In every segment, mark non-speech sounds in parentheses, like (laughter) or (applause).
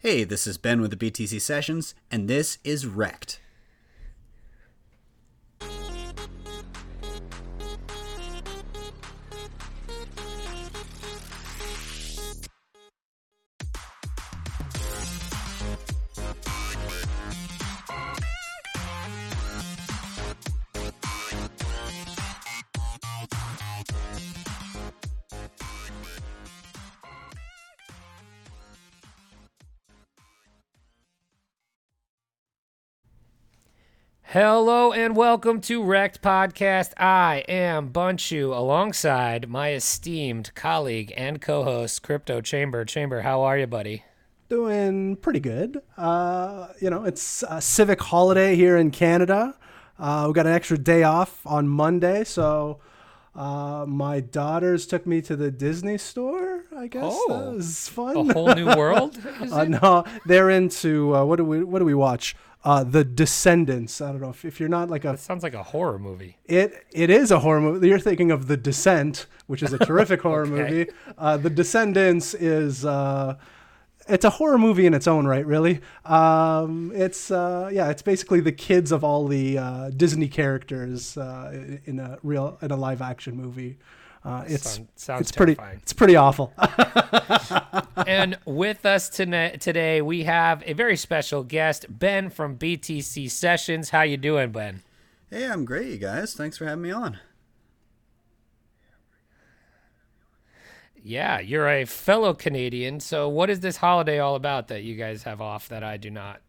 Hey, this is Ben with the BTC Sessions, and this is Wrecked. Hello and welcome to Wrecked Podcast. I am Bunchu alongside my esteemed colleague and co-host Crypto Chamber. Chamber, how are you, buddy? Doing pretty good. Uh, you know, it's a civic holiday here in Canada. Uh, we got an extra day off on Monday, so uh, my daughters took me to the Disney store. I guess Oh. that was fun. A whole new world? (laughs) Uh, no, they're into uh, what do we what do we watch? Uh, the Descendants. I don't know if, if you're not like a That sounds like a horror movie. it it is a horror movie. You're thinking of The Descent, which is a terrific (laughs) horror Okay. movie. Uh, the Descendants is uh, it's a horror movie in its own right, really. Um, it's uh, yeah, it's basically the kids of all the uh, Disney characters uh, in- in a real in a live action movie. Uh, it's Sound- sounds it's pretty it's pretty awful. (laughs) and with us tonight, today, we have a very special guest, Ben from BTC Sessions. How you doing, Ben? Hey, I'm great, you guys. Thanks for having me on. Yeah, you're a fellow Canadian. So what is this holiday all about that you guys have off that I do not?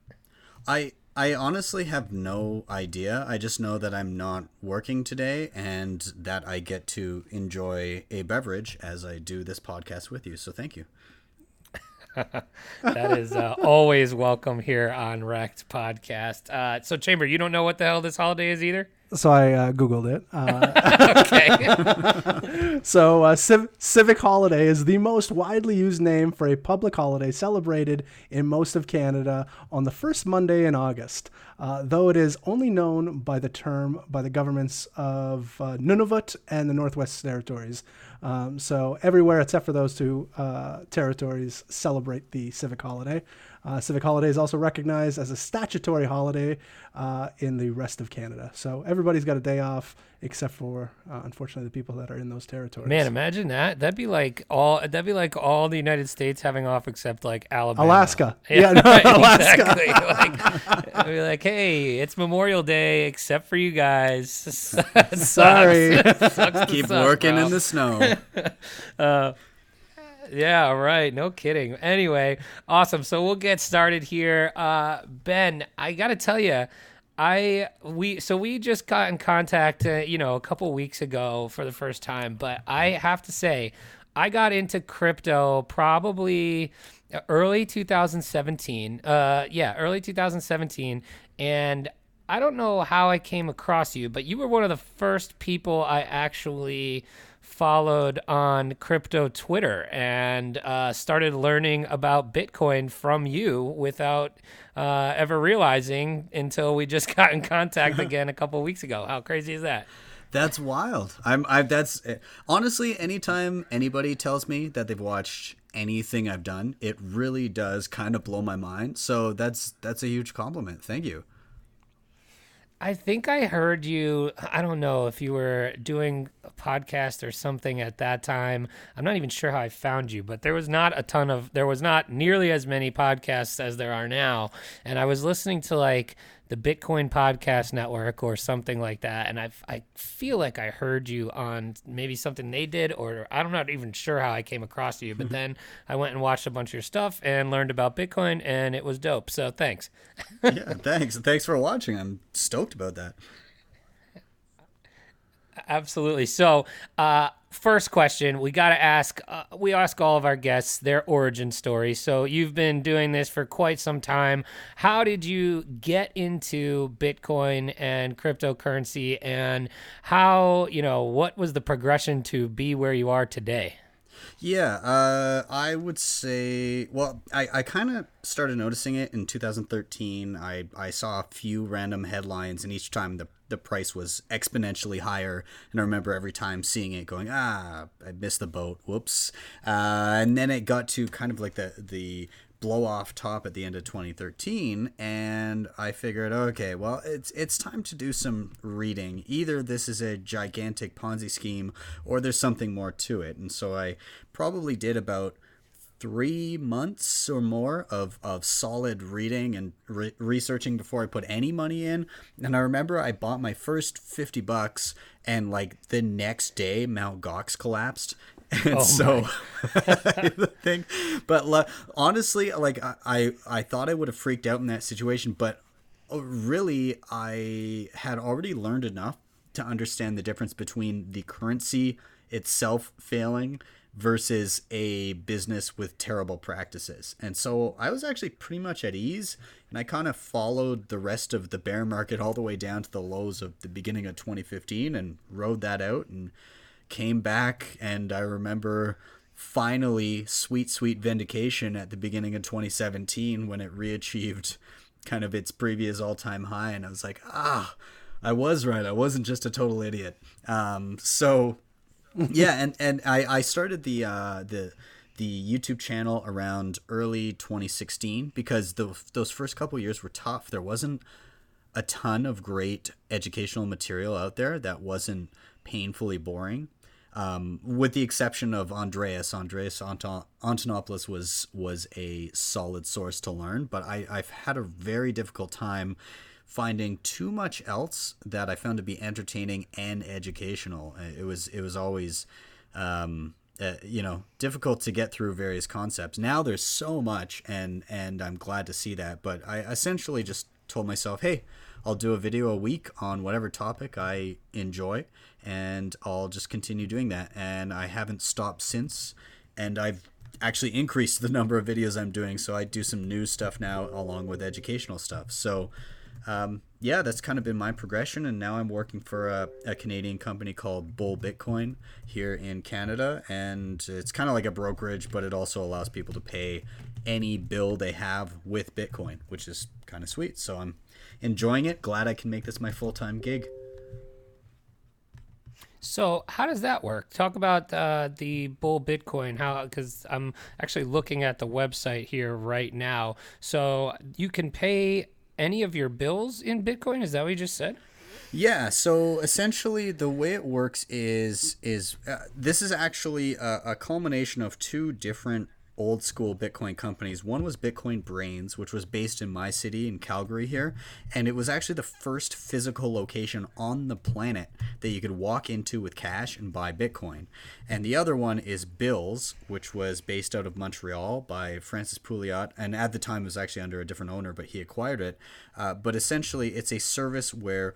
I I honestly have no idea. I just know that I'm not working today and that I get to enjoy a beverage as I do this podcast with you. So thank you. (laughs) That is uh, always welcome here on Wrecked Podcast. Uh, so, Chamber, you don't know what the hell this holiday is either? so I uh, googled it. Uh, (laughs) Okay. (laughs) So, uh, civ- Civic Holiday is the most widely used name for a public holiday celebrated in most of Canada on the first Monday in August, uh, though it is only known by the term by the governments of uh, Nunavut and the Northwest Territories. Um, so, everywhere except for those two uh, territories celebrate the Civic Holiday. Uh, Civic Holiday is also recognized as a statutory holiday uh, in the rest of Canada. So, everybody's got a day off except for, uh, unfortunately, the people that are in those territories. Man, imagine that. That'd be like all. That'd be like all the United States having off except like Alabama, Alaska. (laughs) Yeah, Yeah, no, right, Alaska. Exactly. (laughs) Like, be like, hey, it's Memorial Day except for you guys. (laughs) Sorry. Sucks to Keep suck, working bro. in the snow. Yeah, right. No kidding. Anyway, awesome. So we'll get started here. Uh, ben, I got to tell you, I we so we just got in contact, uh, you know, a couple weeks ago for the first time, but I have to say, I got into crypto probably early 2017. Uh, yeah, early 2017, and I don't know how I came across you, but you were one of the first people I actually followed on crypto Twitter and uh, started learning about Bitcoin from you without uh, ever realizing until we just (laughs) got in contact (laughs) again a couple weeks ago. How crazy is that? That's wild. I'm. I. That's honestly. Anytime anybody tells me that they've watched anything I've done, it really does kind of blow my mind. So that's that's a huge compliment. Thank you. I think I heard you. I don't know if you were doing a podcast or something at that time. I'm not even sure how I found you, but there was not a ton of, there was not nearly as many podcasts as there are now. And I was listening to like the Bitcoin Podcast Network or something like that. And I, I feel like I heard you on maybe something they did, or I'm not even sure how I came across you. But then I went and watched a bunch of your stuff and learned about Bitcoin, and it was dope. So thanks. (laughs) yeah. Thanks. Thanks for watching. I'm stoked about that. Absolutely. So, uh, first question we got to ask uh, we ask all of our guests their origin story. So, you've been doing this for quite some time. How did you get into Bitcoin and cryptocurrency and how, you know, what was the progression to be where you are today? Yeah, uh, I would say. Well, I, I kind of started noticing it in 2013. I, I saw a few random headlines, and each time the the price was exponentially higher. And I remember every time seeing it, going, "Ah, I missed the boat. Whoops!" Uh, and then it got to kind of like the the blow off top at the end of 2013 and I figured okay well it's it's time to do some reading either this is a gigantic ponzi scheme or there's something more to it and so I probably did about three months or more of, of solid reading and re- researching before I put any money in. And I remember I bought my first 50 bucks and like the next day Mount Gox collapsed. (laughs) And Oh so (laughs) the thing, but honestly, like I, I, I thought I would have freaked out in that situation, but uh, really I had already learned enough to understand the difference between the currency itself failing versus a business with terrible practices. And so I was actually pretty much at ease and I kind of followed the rest of the bear market all the way down to the lows of the beginning of 2015 and rode that out and came back and I remember finally sweet sweet vindication at the beginning of 2017 when it reachieved kind of its previous all-time high and I was like, "Ah, I was right. I wasn't just a total idiot." Um so (laughs) yeah, and and I I started the uh, the the YouTube channel around early 2016 because the, those first couple years were tough. There wasn't a ton of great educational material out there that wasn't painfully boring. Um, with the exception of Andreas, Andreas Anton- Antonopoulos was was a solid source to learn, but I, I've had a very difficult time finding too much else that I found to be entertaining and educational. It was it was always, um, uh, you know, difficult to get through various concepts. Now there's so much, and and I'm glad to see that. But I essentially just told myself, hey, I'll do a video a week on whatever topic I enjoy, and I'll just continue doing that. And I haven't stopped since, and I've actually increased the number of videos I'm doing. So I do some news stuff now along with educational stuff. So um, yeah, that's kind of been my progression. And now I'm working for a, a Canadian company called Bull Bitcoin here in Canada. And it's kind of like a brokerage, but it also allows people to pay any bill they have with Bitcoin, which is kind of sweet. So I'm enjoying it. Glad I can make this my full time gig. So how does that work? Talk about uh, the bull Bitcoin. How? Because I'm actually looking at the website here right now. So you can pay any of your bills in Bitcoin. Is that what you just said? Yeah, so essentially the way it works is is uh, this is actually a, a culmination of two different old school Bitcoin companies. One was Bitcoin Brains, which was based in my city in Calgary here, and it was actually the first physical location on the planet that you could walk into with cash and buy Bitcoin. And the other one is Bylls, which was based out of Montreal by Francis Pouliot, and at the time was actually under a different owner, but he acquired it. Uh, but essentially, it's a service where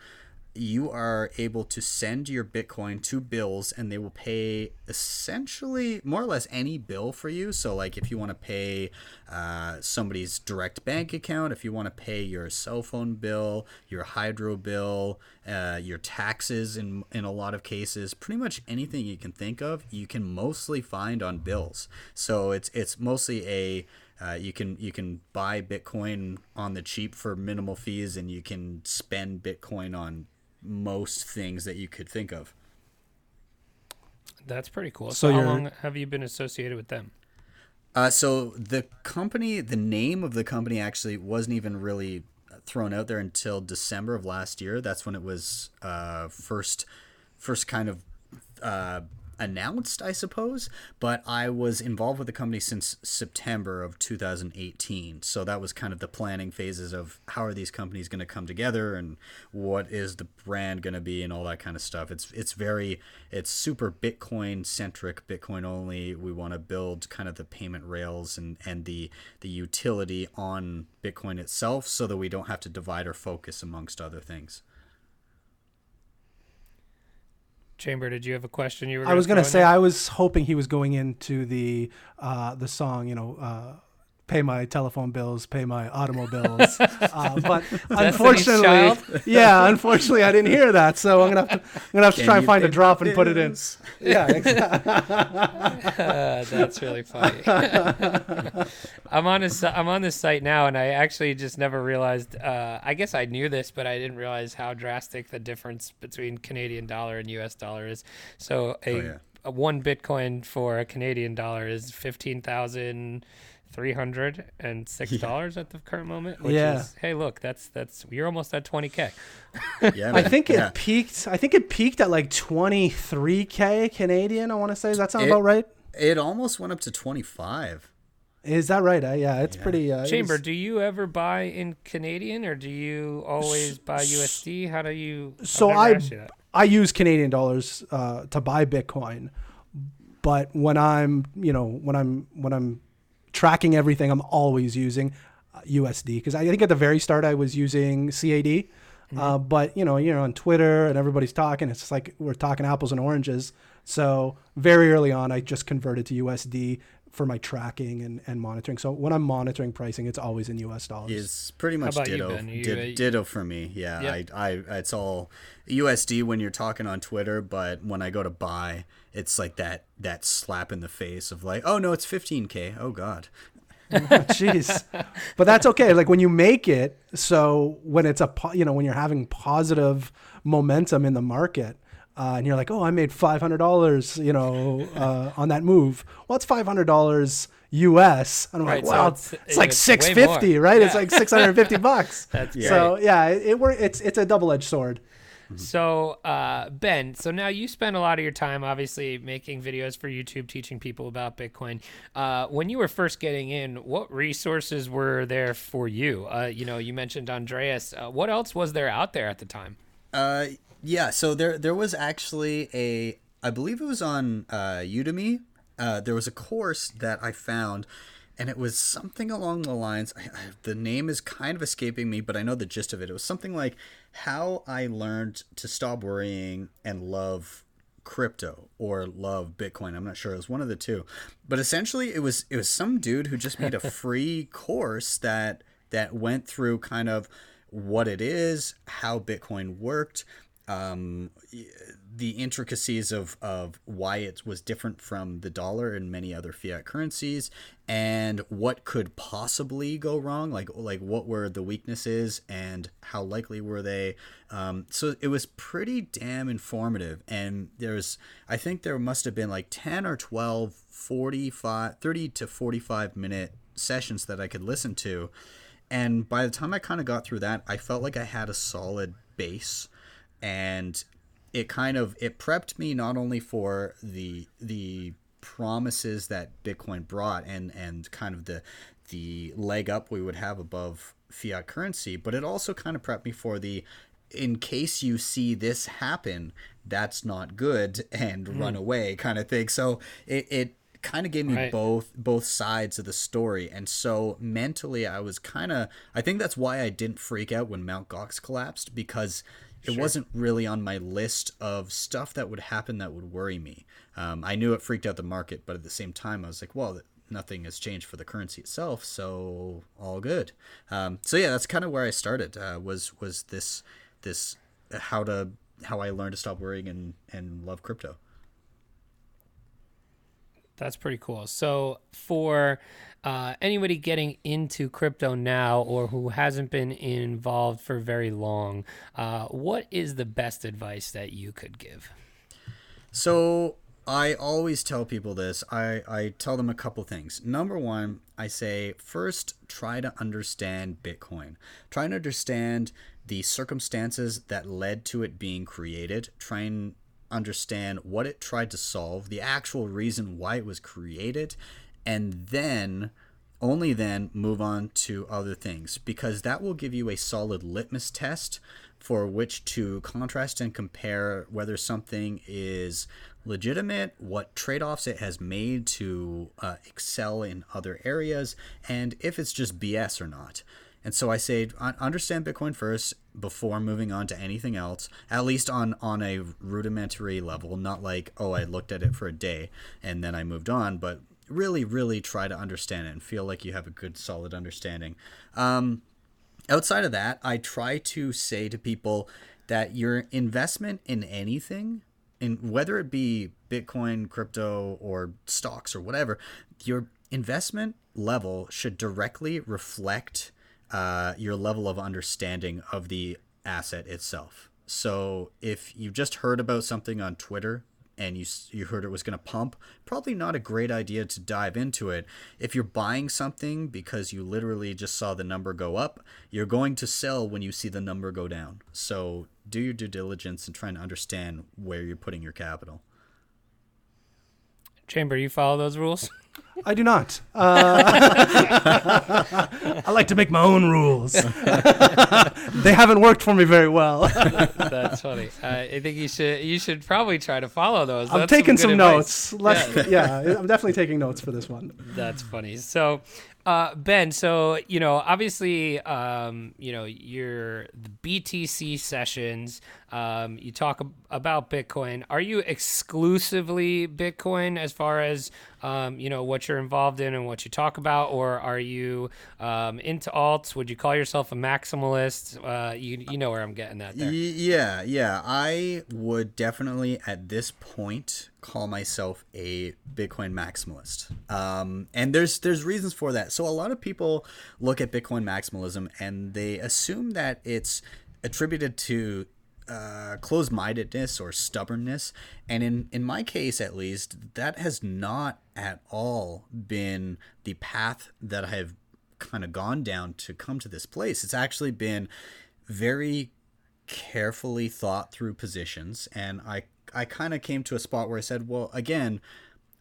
you are able to send your Bitcoin to Bylls and they will pay essentially more or less any bill for you. So, like if you want to pay uh, somebody's direct bank account, if you want to pay your cell phone bill, your hydro bill, uh, your taxes, in, in a lot of cases, pretty much anything you can think of, you can mostly find on Bylls. So, it's, it's mostly a uh, you can you can buy Bitcoin on the cheap for minimal fees, and you can spend Bitcoin on most things that you could think of. That's pretty cool. So So, how long have you been associated with them? Uh, so the company, the name of the company actually wasn't even really thrown out there until December of last year. That's when it was uh, first, first kind of uh, announced, I suppose. But I was involved with the company since September of 2018. So that was kind of the planning phases of how are these companies going to come together and what is the brand going to be and all that kind of stuff. It's it's very it's super Bitcoin centric, Bitcoin only. We want to build kind of the payment rails and and the the utility on Bitcoin itself so that we don't have to divide our focus amongst other things. Chamber, did you have a question? You were. I was gonna gonna say in I was hoping he was going into the uh, the song, you know, uh, pay my telephone bills, pay my automobiles. (laughs) uh, but unfortunately, (laughs) yeah, unfortunately, I didn't hear that. So I'm gonna have to, I'm gonna have to Can try and find a drop and put it in. (laughs) Yeah, exactly. Uh, that's really funny. I'm on this. I'm on this site now, and I actually just never realized. Uh, I guess I knew this, but I didn't realize how drastic the difference between Canadian dollar and U.S. dollar is. So a, Oh, yeah. a one Bitcoin for a Canadian dollar is fifteen thousand three hundred and six dollars at the current moment. Which Yeah. Is, hey, look, that's that's you're almost at twenty k. (laughs) Yeah, I man. think it peaked. I think it peaked at like 23k Canadian. I want to say. Does that sound It- about right? It almost went up to 25. Is that right? Uh, yeah, it's pretty. Uh, Chamber, it's- do you ever buy in Canadian or do you always buy USD? How do you? So I asked you that. I use Canadian dollars uh, to buy Bitcoin, but when I'm you know when I'm when I'm tracking everything, I'm always using uh, USD because I think at the very start I was using CAD, uh, but you know you're on Twitter and everybody's talking. It's just like we're talking apples and oranges. So very early on, I just converted to USD for my tracking and, and monitoring. So when I'm monitoring pricing, it's always in US dollars. Is pretty much about you, ditto. You, Did- ditto for me. Yeah, Yeah. I, I, it's all USD when you're talking on Twitter, but when I go to buy, it's like that that slap in the face of like, oh no, it's 15k. Oh god. (laughs) Jeez, but that's okay. Like when you make it, so when it's a po- you know when you're having positive momentum in the market, uh, and you're like, oh, I made five hundred dollars, you know, uh, (laughs) on that move. Well, it's five hundred dollars U.S. And I'm Right, like, so wow, it's- it's, like it's six way fifty, more. right? It's like (laughs) six hundred and fifty bucks. (laughs) That's So yeah, it, it wor- it's it's a double edged sword. So, uh, Ben, so now you spend a lot of your time obviously making videos for YouTube, teaching people about Bitcoin. Uh, when you were first getting in, what resources were there for you? Uh, you know, you mentioned Andreas. Uh, what else was there out there at the time? Yeah. So there there was actually a, I believe it was on uh, Udemy. Uh, there was a course that I found, and it was something along the lines. I, I, the name is kind of escaping me, but I know the gist of it. It was something like how I learned to stop worrying and love crypto or love bitcoin i'm not sure it was one of the two but essentially it was it was some dude who just made a (laughs) free course that that went through kind of what it is how bitcoin worked um, the intricacies of, of why it was different from the dollar and many other fiat currencies and what could possibly go wrong like like what were the weaknesses and how likely were they. Um, so it was pretty damn informative. And there's i think there must have been like 10 or 12 45 30 to 45 minute sessions that i could listen to. And by the time i kind of got through that i felt like i had a solid base and it kind of it prepped me not only for the the promises that bitcoin brought and and kind of the the leg up we would have above fiat currency but it also kind of prepped me for the in case you see this happen that's not good and hmm. run away kind of thing. So it, it kind of gave me Right. both both sides of the story. And so mentally i was kind of i think that's why i didn't freak out when mount gox collapsed because it wasn't really on my list of stuff that would happen that would worry me. Um, i knew it freaked out the market but at the same time i was like well nothing has changed for the currency itself so all good. Um, so yeah that's kind of where i started uh, was was this this uh, how to how i learned to stop worrying and and love crypto That's pretty cool. So, for uh, anybody getting into crypto now or who hasn't been involved for very long, uh, what is the best advice that you could give? So I always tell people this. I, I tell them a couple things. Number one, I say first try to understand Bitcoin. Try and understand the circumstances that led to it being created. Try and understand what it tried to solve, the actual reason why it was created, and then only then move on to other things because that will give you a solid litmus test for which to contrast and compare whether something is legitimate, what trade offs it has made to uh, excel in other areas, and if it's just BS or not. And so I say understand Bitcoin first before moving on to anything else, at least on on a rudimentary level, not like oh I looked at it for a day and then I moved on, but really really try to understand it and feel like you have a good solid understanding. Um, outside of that, I try to say to people that your investment in anything, in whether it be Bitcoin, crypto, or stocks or whatever, your investment level should directly reflect uh, your level of understanding of the asset itself. So if you just heard about something on Twitter and you you heard it was going to pump, probably not a great idea to dive into it. If you're buying something because you literally just saw the number go up, you're going to sell when you see the number go down. So do your due diligence and try to understand where you're putting your capital. Chamber, you follow those rules? I do not. Uh, (laughs) I like to make my own rules. (laughs) they haven't worked for me very well. (laughs) That's funny. Uh, I think you should you should probably try to follow those. I'm That's taking some, good notes. Let's, yeah. I'm definitely taking notes for this one. That's funny. So, uh, Ben, so you know, obviously, um, you know, your the BTC sessions. Um, you talk ab- about Bitcoin. Are you exclusively Bitcoin as far as um, you know what you're involved in and what you talk about, or are you um, into alts? Would you call yourself a maximalist? Uh, you you know where I'm getting at Y- there. Yeah, yeah. I would definitely at this point call myself a Bitcoin maximalist. Um, and there's there's reasons for that. So a lot of people look at Bitcoin maximalism and they assume that it's attributed to uh, closed-mindedness or stubbornness. And in in my case at least that has not at all been the path that i have kind of gone down to come to this place. It's actually been very carefully thought through positions and i i kind of came to a spot where i said well again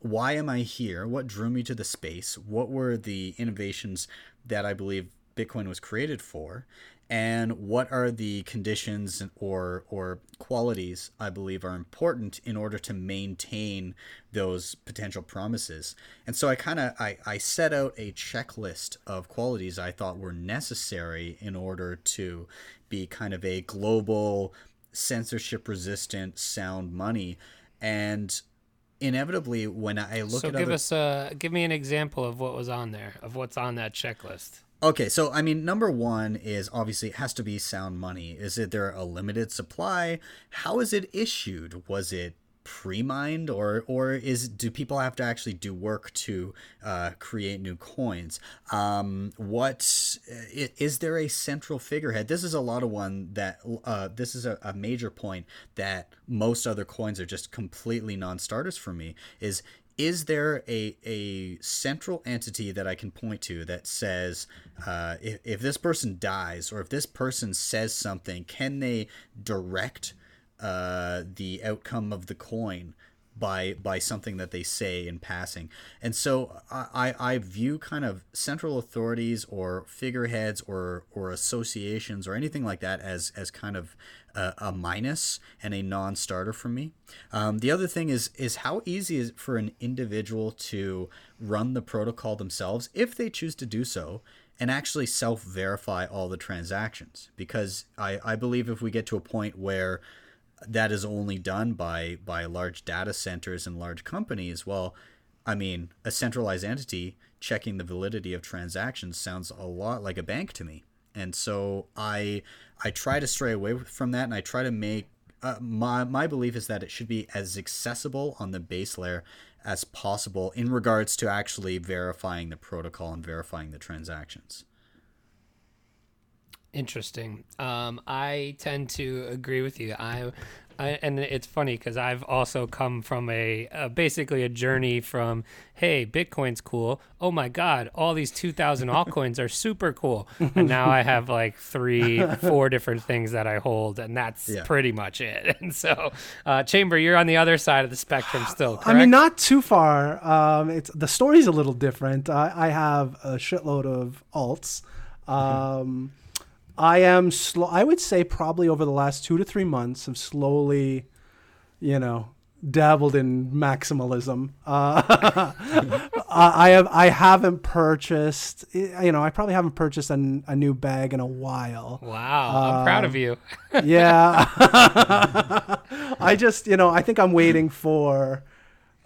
why am i here? What drew me to the space? What were the innovations that i believe bitcoin was created for and what are the conditions or or qualities I believe are important in order to maintain those potential promises. And so I kind of I, I set out a checklist of qualities I thought were necessary in order to be kind of a global censorship resistant sound money and inevitably when I look So at give other us a give me an example of what was on there of what's on that checklist. Okay, so I mean, number one is obviously it has to be sound money. Is it there a limited supply? How is it issued? Was it pre-mined, or or is do people have to actually do work to uh, create new coins? Um, what is there a central figurehead? This is a lot of one that uh, this is a, a major point that most other coins are just completely non-starters for me. Is is there a, a central entity that I can point to that says uh, if, if this person dies or if this person says something, can they direct uh, the outcome of the coin by by something that they say in passing? And so I, I view kind of central authorities or figureheads or or associations or anything like that as as kind of a, a minus and a non-starter for me. Um, the other thing is is how easy is it for an individual to run the protocol themselves if they choose to do so and actually self-verify all the transactions because I, I believe if we get to a point where that is only done by by large data centers and large companies well i mean a centralized entity checking the validity of transactions sounds a lot like a bank to me. And so i i try to stray away from that and i try to make uh, my my belief is that it should be as accessible on the base layer as possible in regards to actually verifying the protocol and verifying the transactions Interesting. Um, I tend to agree with you. I, I and it's funny because I've also come from a, a basically a journey from hey, Bitcoin's cool. Oh my God, all these two thousand altcoins are super cool, and now I have like three, four different things that I hold, and that's Yeah. pretty much it. (laughs) And so, uh, Chamber, you're on the other side of the spectrum still. Correct? I mean, not too far. Um, it's the story's a little different. I, I have a shitload of alts. Um, I am slow. I would say probably over the last two to three months, have slowly, you know, dabbled in maximalism. Uh, (laughs) I have. I haven't purchased. You know, I probably haven't purchased a, a new bag in a while. Wow, I'm proud of you. Yeah. (laughs) (laughs) I just, you know, I think I'm waiting for.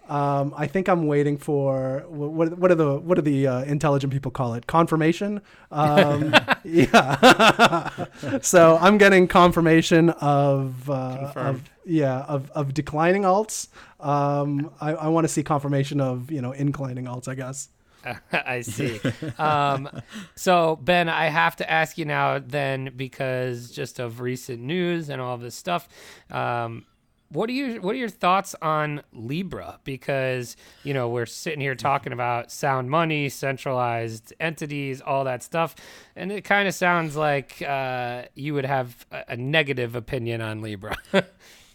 Um, I think I'm waiting for what what are the what do the uh, intelligent people call it confirmation? Um, (laughs) yeah. (laughs) so I'm getting confirmation of, uh, of yeah of, of declining alts. Um, I, I want to see confirmation of you know inclining alts. I guess. (laughs) I see. Um, so Ben, I have to ask you now then because just of recent news and all this stuff. Um, what are your what are your thoughts on Libra? Because you know we're sitting here talking about sound money, centralized entities, all that stuff, and it kind of sounds like uh, you would have a, a negative opinion on Libra. (laughs)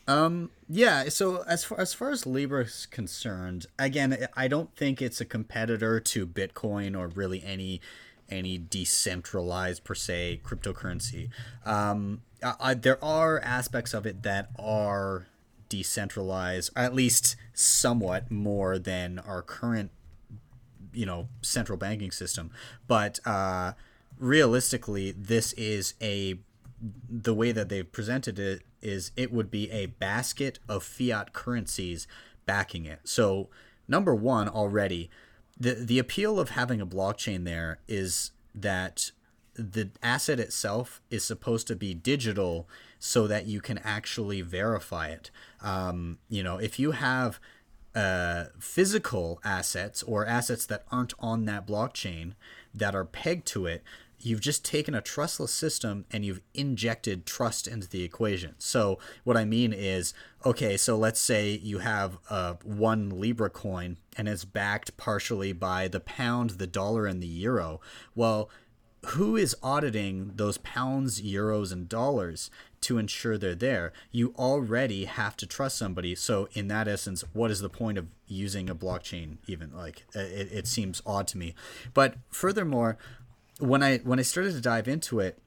Um, yeah. So as far as far as Libra is concerned, again, I don't think it's a competitor to Bitcoin or really any any decentralized per se cryptocurrency. Um, I, there are aspects of it that are decentralized, at least somewhat more than our current, you know, central banking system. But uh, realistically, this is a the way that they've presented it is it would be a basket of fiat currencies backing it. So number one already, the the appeal of having a blockchain there is that the asset itself is supposed to be digital so that you can actually verify it. Um, you know, if you have uh, physical assets or assets that aren't on that blockchain that are pegged to it, you've just taken a trustless system and you've injected trust into the equation. So what I mean is, okay, so let's say you have uh, one Libra coin and it's backed partially by the pound, the dollar, and the euro. Well, who is auditing those pounds, euros, and dollars to ensure they're there? You already have to trust somebody. So, in that essence, what is the point of using a blockchain? Even like it, it seems odd to me. But furthermore, when I when I started to dive into it,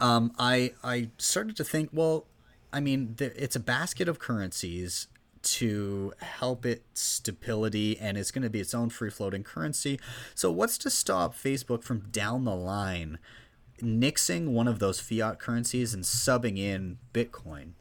um, I I started to think, well, I mean, it's a basket of currencies to help its stability, and it's going to be its own free floating currency. So, what's to stop Facebook from down the line nixing one of those fiat currencies and subbing in Bitcoin?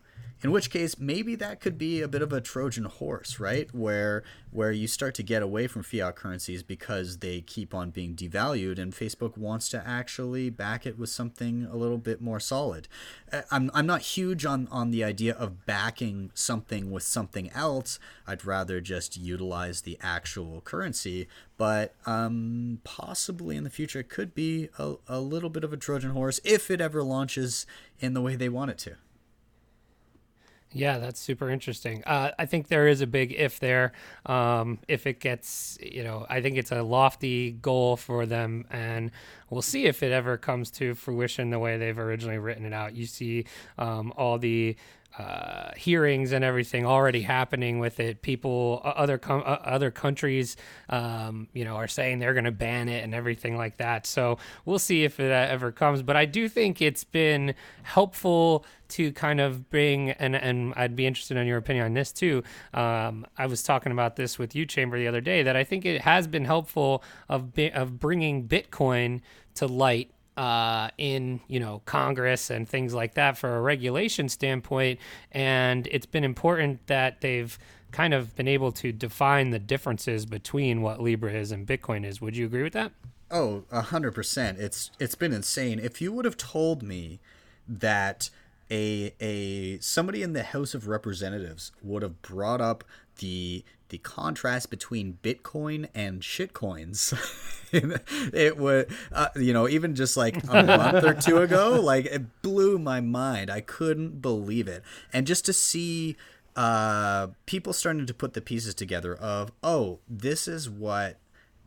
In which case maybe that could be a bit of a trojan horse right? Where where you start to get away from fiat currencies because they keep on being devalued and facebook wants to actually back it with something a little bit more solid. Uh, i'm, I'm not huge on on the idea of backing something with something else. I'd rather just utilize the actual currency. But um, possibly in the future it could be a, a little bit of a trojan horse if it ever launches in the way they want it to yeah, that's super interesting. Uh, I think there is a big if there. Um, if it gets, you know, I think it's a lofty goal for them, and we'll see if it ever comes to fruition the way they've originally written it out. You see um, all the uh, hearings and everything already happening with it. People, other com- uh, other countries, um, you know, are saying they're going to ban it and everything like that. So we'll see if uh, ever comes. But I do think it's been helpful to kind of bring, and and I'd be interested in your opinion on this too. Um, I was talking about this with you, Chamber, the other day that I think it has been helpful of of bringing Bitcoin to light uh, in you know Congress and things like that for a regulation standpoint, and it's been important that they've kind of been able to define the differences between what Libra is and Bitcoin is. Would you agree with that? Oh, a hundred percent. It's it's been insane. If you would have told me that a a somebody in the House of Representatives would have brought up the the contrast between Bitcoin and shitcoins. (laughs) it would, uh, you know, even just like a (laughs) month or two ago, like it blew my mind. I couldn't believe it, and just to see uh, people starting to put the pieces together of, oh, this is what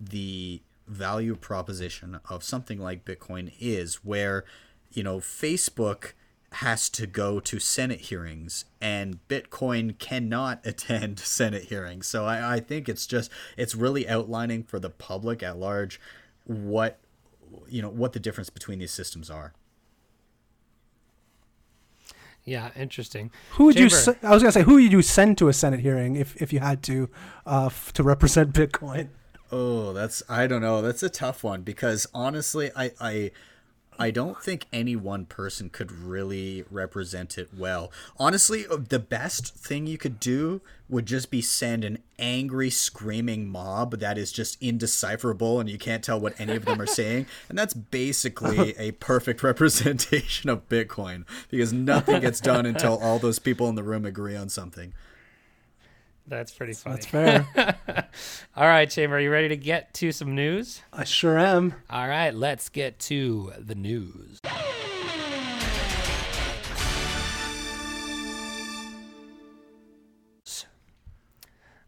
the value proposition of something like Bitcoin is, where you know Facebook has to go to Senate hearings, and Bitcoin cannot (laughs) attend Senate hearings. So I, I think it's just it's really outlining for the public at large what you know what the difference between these systems are. Yeah, interesting. Who would Chamber. you? I was gonna say, who would you send to a Senate hearing if, if you had to, uh, f- to represent (laughs) Bitcoin? Oh, that's I don't know. That's a tough one because honestly, I I I don't think any one person could really represent it well. Honestly, uh, the best thing you could do would just be send an angry, screaming mob that is just indecipherable and you can't tell what any of them are saying. (laughs) And that's basically a perfect (laughs) representation of Bitcoin because nothing gets done until all those people in the room agree on something. That's pretty funny. That's fair. (laughs) All right, Chamber, are you ready to get to some news? I sure am. All right, let's get to the news.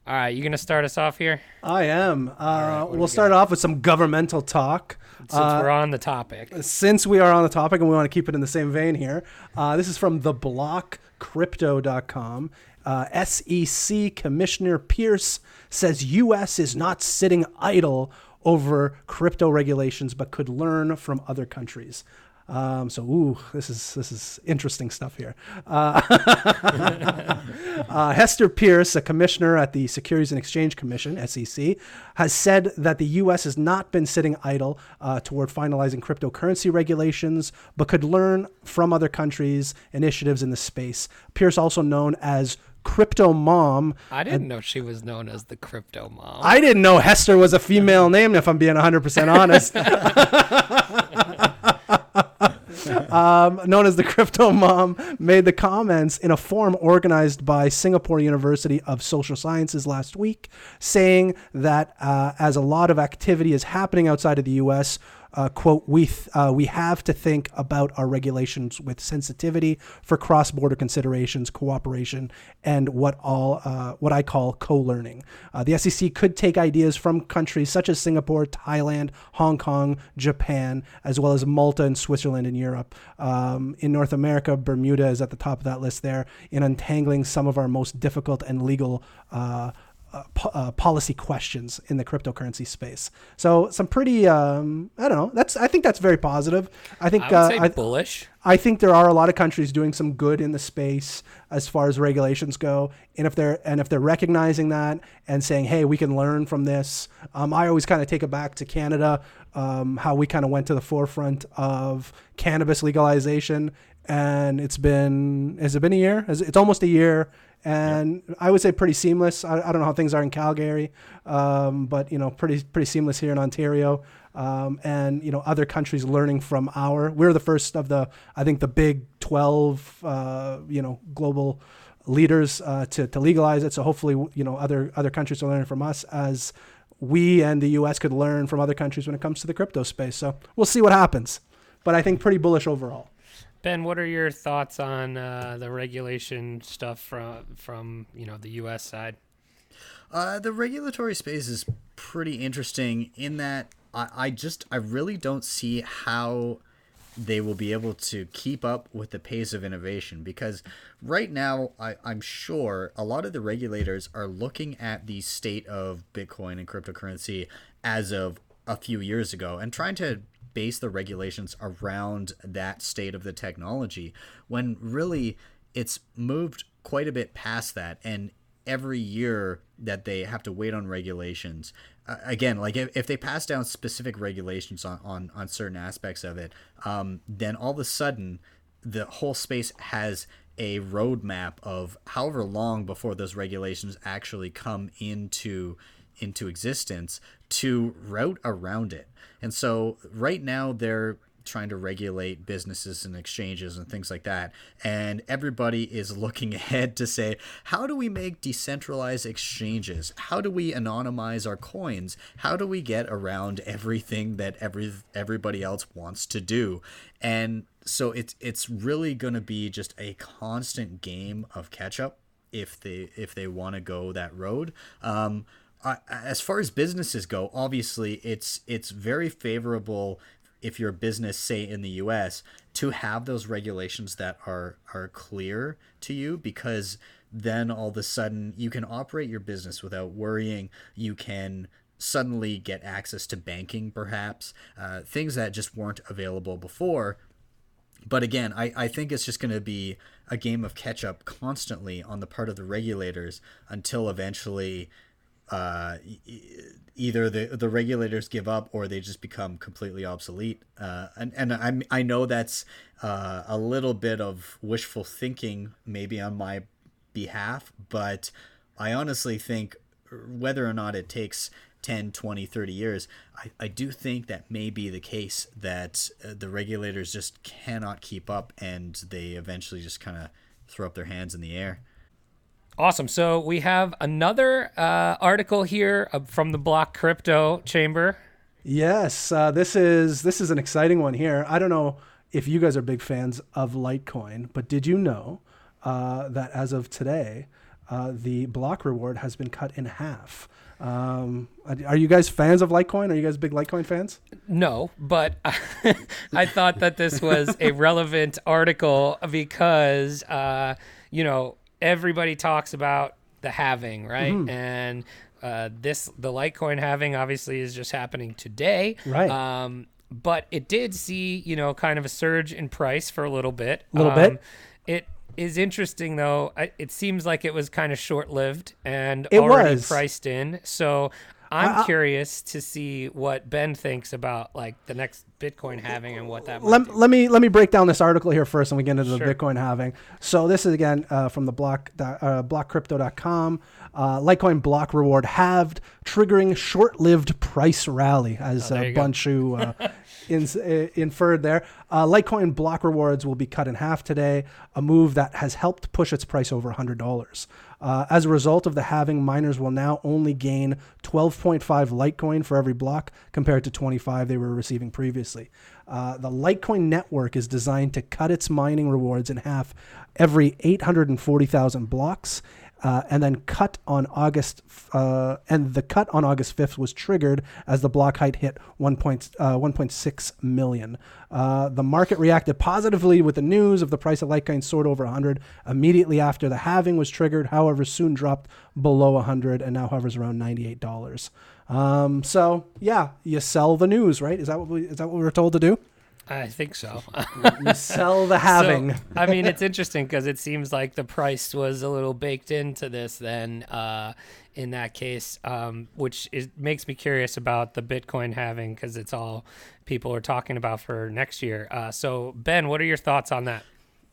All right, you gonna start us off here I am. Uh, do we'll we start off with some governmental talk. since Uh, we're on the topic. since we are on the topic and we want to keep it in the same vein here, uh, this is from theblockcrypto.com. Uh, SEC Commissioner Peirce says U.S. is not sitting idle over crypto regulations, but could learn from other countries. Um, so, ooh, this is this is interesting stuff here. Uh, (laughs) uh, Hester Peirce, a commissioner at the Securities and Exchange Commission (SEC), has said that the U.S. has not been sitting idle uh, toward finalizing cryptocurrency regulations, but could learn from other countries' initiatives in the space. Peirce, also known as Crypto Mom, I didn't know she was known as the crypto mom. I didn't know Hester was a female name, if I'm being 100% honest. (laughs) um, known as the Crypto Mom, made the comments in a forum organized by Singapore University of Social Sciences last week, saying that uh, as a lot of activity is happening outside of the U.S., uh, quote, we, th- uh, we have to think about our regulations with sensitivity for cross-border considerations, cooperation, and what all uh, what I call co-learning. Uh, the SEC could take ideas from countries such as Singapore, Thailand, Hong Kong, Japan, as well as Malta and Switzerland in Europe. Um, in North America, Bermuda is at the top of that list there in untangling some of our most difficult and legal uh, po- uh, policy questions in the cryptocurrency space. So some pretty, um, I don't know. That's I think that's very positive. I think I uh, say I, bullish. I think there are a lot of countries doing some good in the space as far as regulations go, and if they're and if they're recognizing that and saying, "Hey, we can learn from this," um, I always kind of take it back to Canada, um, how we kind of went to the forefront of cannabis legalization, and it's been has it been a year? It's almost a year, and I would say pretty seamless. I, I don't know how things are in Calgary, um, but you know, pretty pretty seamless here in Ontario um, and you know other countries learning from our. We're the first of the I think the big twelve uh, you know global leaders uh, to to legalize it. So hopefully you know other other countries are learning from us as we and the U.S. could learn from other countries when it comes to the crypto space. So we'll see what happens, but I think pretty bullish overall. Ben, what are your thoughts on uh, the regulation stuff from from you know the U.S. side? Uh, the regulatory space is pretty interesting in that I, I just I really don't see how they will be able to keep up with the pace of innovation because right now I, I'm sure a lot of the regulators are looking at the state of Bitcoin and cryptocurrency as of a few years ago and trying to base the regulations around that state of the technology when really it's moved quite a bit past that. And every year that they have to wait on regulations uh, again like if, if they pass down specific regulations on, on, on certain aspects of it um, then all of a sudden the whole space has a roadmap of however long before those regulations actually come into into existence to route around it and so right now they're trying to regulate businesses and exchanges and things like that. And everybody is looking (laughs) ahead to say, how do we make decentralized exchanges? How do we anonymize our coins? How do we get around everything that every everybody else wants to do? And so it's it's really going to be just a constant game of catch up if they if they want to go that road. Um, I, as far as businesses go, obviously it's it's very favorable if you're a business, say in the U.S., to have those regulations that are are clear to you because then all of a sudden you can operate your business without worrying. You can suddenly get access to banking, perhaps uh, things that just weren't available before. But again, I, I think it's just going to be a game of catch up constantly on the part of the regulators until eventually uh, either the the regulators give up or they just become completely obsolete. Uh, and and I I know that's uh, a little bit of wishful thinking maybe on my behalf, but I honestly think whether or not it takes 10, 20, 30 years, I, I do think that may be the case that uh, the regulators just cannot keep up and they eventually just kind of throw up their hands in the air. Awesome. So we have another uh, article here uh, from the Block Crypto Chamber. Yes, uh, this is this is an exciting one here. I don't know if you guys are big fans of Litecoin, but did you know uh, that as of today, uh, the block reward has been cut in half. Um, are you guys fans of Litecoin? Are you guys big Litecoin fans? No, but (laughs) I thought that this was a relevant article because, uh, you know, everybody talks about the halving, right? Mm-hmm. And uh, this, the Litecoin halving, obviously is just happening today. Right. Um, but it did see, you know, kind of a surge in price for a little bit. A little um, bit. It is interesting though. it seems like it was kind of short lived and it already was. priced in. So I'm curious to see what Ben thinks about like the next Bitcoin halving and what that. Let, let me let me break down this article here first, and we get into sure. the Bitcoin halving. So this is again uh, from the block uh, blockcrypto.com. Uh, Litecoin block reward halved, triggering short-lived price rally, as oh, uh, Bunchu uh, (laughs) in, uh, inferred there. Uh, Litecoin block rewards will be cut in half today, a move that has helped push its price over $100. Uh, as a result of the halving, miners will now only gain 12.5 Litecoin for every block compared to 25 they were receiving previously. Uh, the Litecoin network is designed to cut its mining rewards in half every 840,000 blocks uh, and then cut on August, uh, and the cut on August 5th was triggered as the block height hit 1. Point, uh, 1.6 million. Uh, the market reacted positively with the news of the price of Litecoin soared over 100 immediately after the halving was triggered. However, soon dropped below 100 and now hovers around $98. Um, so yeah, you sell the news, right? Is that what we, is that what we were told to do? I think so. you sell the (laughs) halving. So, I mean, it's interesting because it seems like the price was a little baked into this then uh, in that case, um, which is, makes me curious about the Bitcoin halving because it's all people are talking about for next year. Uh, so, Ben, what are your thoughts on that?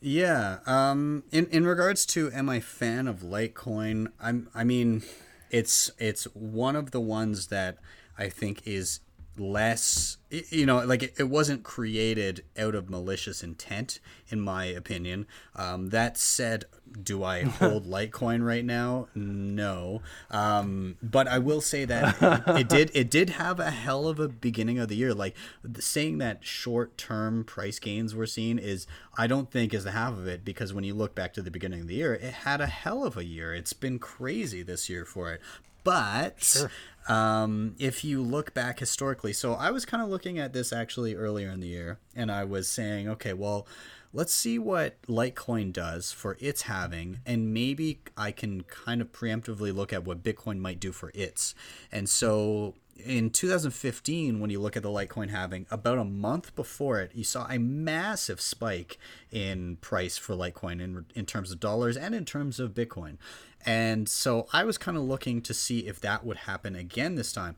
Yeah. Um, in, in regards to am I fan of Litecoin, I'm, I mean, it's, it's one of the ones that I think is less you know like it, it, wasn't created out of malicious intent in my opinion. Um, that said do i (laughs) hold litecoin right now? No. Um, but i will say that it, it, did it did have a hell of a beginning of the year. Like saying that short term price gains we're seeing is i don't think is the half of it because when you look back to the beginning of the year it had a hell of a year. It's been crazy this year for it. But sure. Um, if you look back historically, so I was kind of looking at this actually earlier in the year, and I was saying, okay, well, let's see what Litecoin does for its halving, and maybe I can kind of preemptively look at what Bitcoin might do for its. And so in 2015, when you look at the Litecoin halving, about a month before it, you saw a massive spike in price for Litecoin in, in terms of dollars and in terms of Bitcoin. And so I was kind of looking to see if that would happen again this time.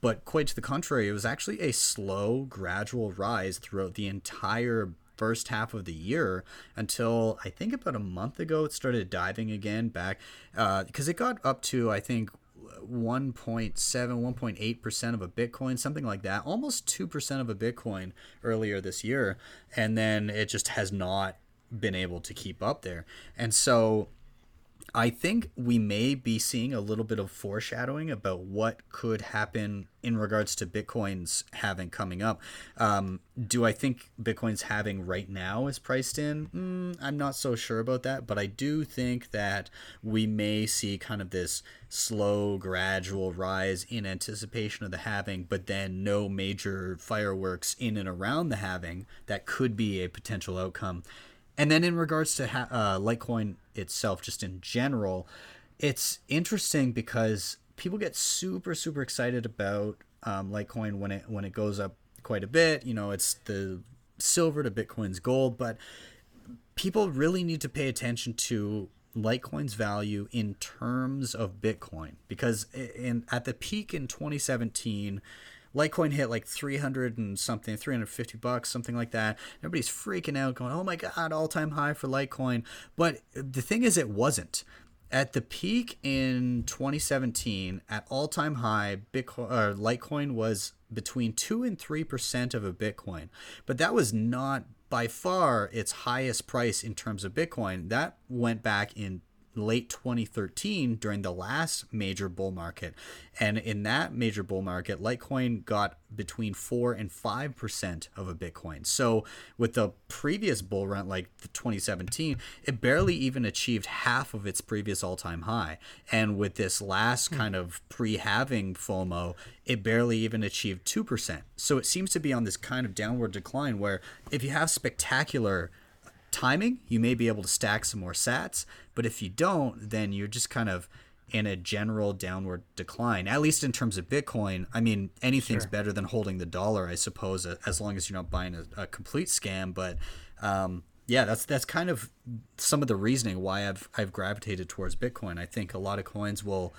But quite to the contrary, it was actually a slow, gradual rise throughout the entire first half of the year until I think about a month ago it started diving again back because uh, it got up to I think 1.7 1.8% of a bitcoin something like that almost 2% of a bitcoin earlier this year and then it just has not been able to keep up there and so I think we may be seeing a little bit of foreshadowing about what could happen in regards to Bitcoin's halving coming up. Um, do I think Bitcoin's halving right now is priced in? Mm, I'm not so sure about that, but I do think that we may see kind of this slow, gradual rise in anticipation of the halving, but then no major fireworks in and around the halving. That could be a potential outcome. And then in regards to ha- uh, Litecoin itself, just in general, it's interesting because people get super super excited about um, Litecoin when it when it goes up quite a bit. You know, it's the silver to Bitcoin's gold, but people really need to pay attention to Litecoin's value in terms of Bitcoin because in at the peak in 2017 Litecoin hit like 300 and something, 350 bucks, something like that. Everybody's freaking out, going, oh my God, all time high for Litecoin. But the thing is, it wasn't. At the peak in 2017, at all time high, Bitcoin, or uh, Litecoin was between 2 and 3% of a Bitcoin. But that was not by far its highest price in terms of Bitcoin. That went back in late 2013 during the last major bull market. And in that major bull market, Litecoin got between 4 and 5% of a Bitcoin. So with the previous bull run, like the 2017, it barely even achieved half of its previous all time high. And with this last hmm. kind of pre halving FOMO, it barely even achieved 2%. So it seems to be on this kind of downward decline where if you have spectacular timing, you may be able to stack some more sats. But if you don't, then you're just kind of in a general downward decline, at least in terms of Bitcoin. I mean, anything's sure. better than holding the dollar, I suppose, as long as you're not buying a, a complete scam. But um, yeah, that's that's kind of some of the reasoning why I've I've gravitated towards Bitcoin. I think a lot of coins will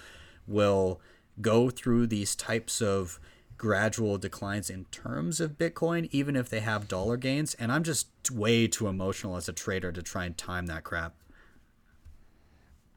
will go through these types of gradual declines in terms of Bitcoin, even if they have dollar gains. And I'm just way too emotional as a trader to try and time that crap.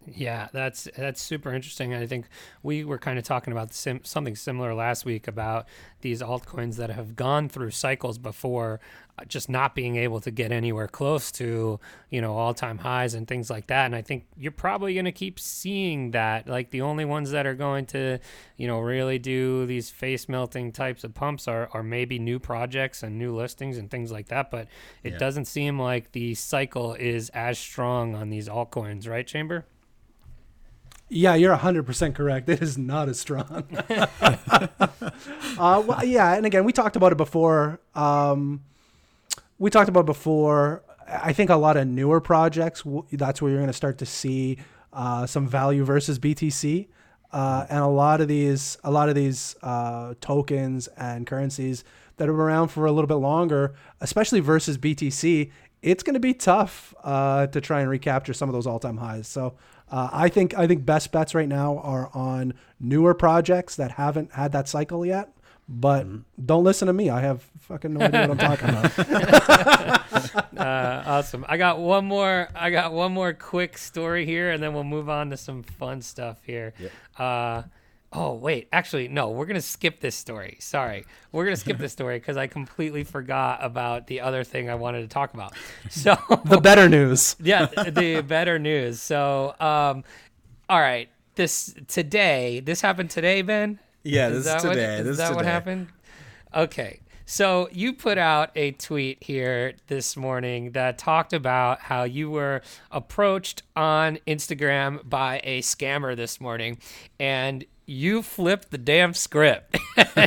Yeah, that's that's super interesting. I think we were kind of talking about sim- something similar last week about these altcoins that have gone through cycles before, uh, just not being able to get anywhere close to you know all time highs and things like that. And I think you're probably going to keep seeing that. Like the only ones that are going to you know really do these face melting types of pumps are are maybe new projects and new listings and things like that. But it yeah. doesn't seem like the cycle is as strong on these altcoins, right, Chamber? Yeah, you're 100% correct. It is not as strong. uh, well, yeah, and again, we talked about it before. Um, we talked about before. I think a lot of newer projects, that's where you're going to start to see uh, some value versus BTC. Uh, and a lot of these, a lot of these uh, tokens and currencies that have been around for a little bit longer, especially versus BTC, it's going to be tough uh, to try and recapture some of those all-time highs. So uh, I think I think best bets right now are on newer projects that haven't had that cycle yet. But mm-hmm. don't listen to me. I have fucking no idea what I'm (laughs) talking about. (laughs) uh, awesome. I got one more. I got one more quick story here, and then we'll move on to some fun stuff here. Yep. Uh, Oh wait, actually no, we're gonna skip this story. Sorry, we're gonna skip this story because I completely forgot about the other thing I wanted to talk about. (laughs) So the better news. (laughs) yeah, the better news. So, um, all right, this today. This happened today, Ben. Yeah, is this is today. What, is that today. what happened? Okay. So you put out a tweet here this morning that talked about how you were approached on Instagram by a scammer this morning, and you flipped the damn script.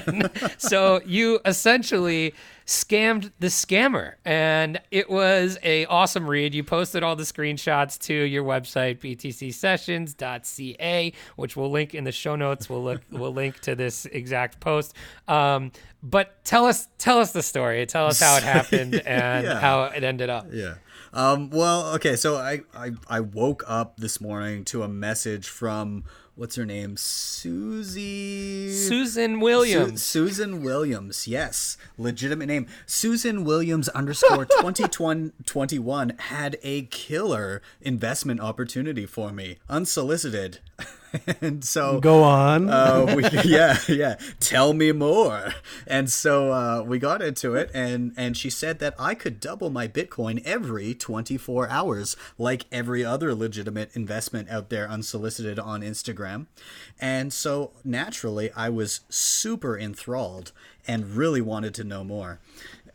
(laughs) so you essentially scammed the scammer. And it was a awesome read. You posted all the screenshots to your website btcsessions.ca which we'll link in the show notes. We'll look we'll link to this exact post. Um, but tell us tell us the story. Tell us how it (laughs) happened and yeah. how it ended up. Yeah. Um, well okay. So I, I i woke up this morning to a message from what's her name? Susie. Susan Williams. Su- Susan Williams. Yes, legitimate name. Susan Williams underscore twenty twenty one had a killer investment opportunity for me, unsolicited. (laughs) (laughs) and so go on. uh, we, (laughs) yeah, yeah. Tell me more. And so uh, we got into it, and and she said that I could double my Bitcoin every 24 hours, like every other legitimate investment out there, unsolicited on Instagram. And so naturally, I was super enthralled and really wanted to know more.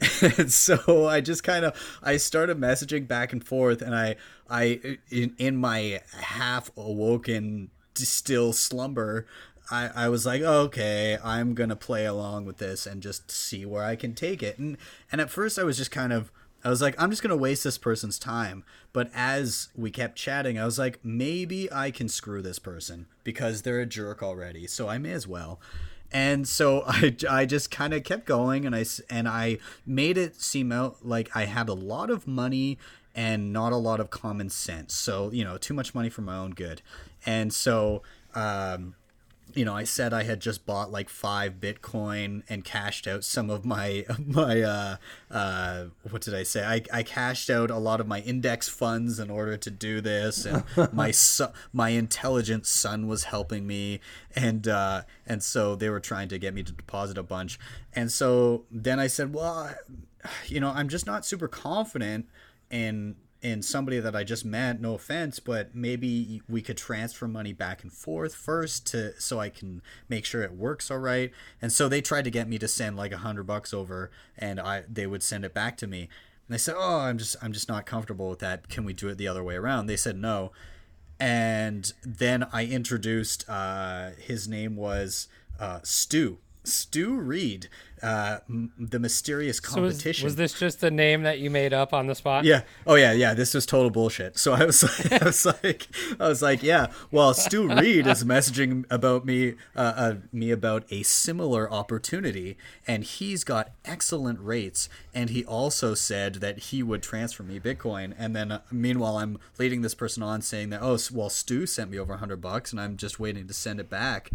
(laughs) and so I just kind of I started messaging back and forth, and I I in, in my half awoken still slumber, I, I was like, okay, I'm gonna play along with this and just see where I can take it. And and at first I was just kind of I was like, I'm just gonna waste this person's time. But as we kept chatting, I was like, maybe I can screw this person because they're a jerk already, so I may as well. And so (laughs) I, I just kind of kept going, and I and I made it seem out like I had a lot of money and not a lot of common sense. So you know, too much money for my own good. And so, um, you know, I said I had just bought like five Bitcoin and cashed out some of my (laughs) my uh, uh, what did I say? I, I cashed out a lot of my index funds in order to do this, and (laughs) my son, my intelligent son was helping me, and uh, and so they were trying to get me to deposit a bunch, and so then I said, well, you know, I'm just not super confident in in somebody that I just met. No offense, but maybe we could transfer money back and forth first to so I can make sure it works all right. And so they tried to get me to send like a hundred bucks over, and I they would send it back to me. And I said, "Oh, I'm just I'm just not comfortable with that. Can we do it the other way around?" They said no. And then I introduced uh, his name was uh, Stu Stu Reed, uh, m- the mysterious competition. So was, was, this just a name that you made up on the spot? Yeah. Oh yeah, yeah. This was total bullshit. So I was (laughs) like, I was like, I was like, yeah. Well, Stu Reed is messaging about me, uh, uh, me about a similar opportunity, and he's got excellent rates. And he also said that he would transfer me Bitcoin. And then, uh, meanwhile, I'm leading this person on saying that, oh, well, Stu sent me over a hundred bucks, and I'm just waiting to send it back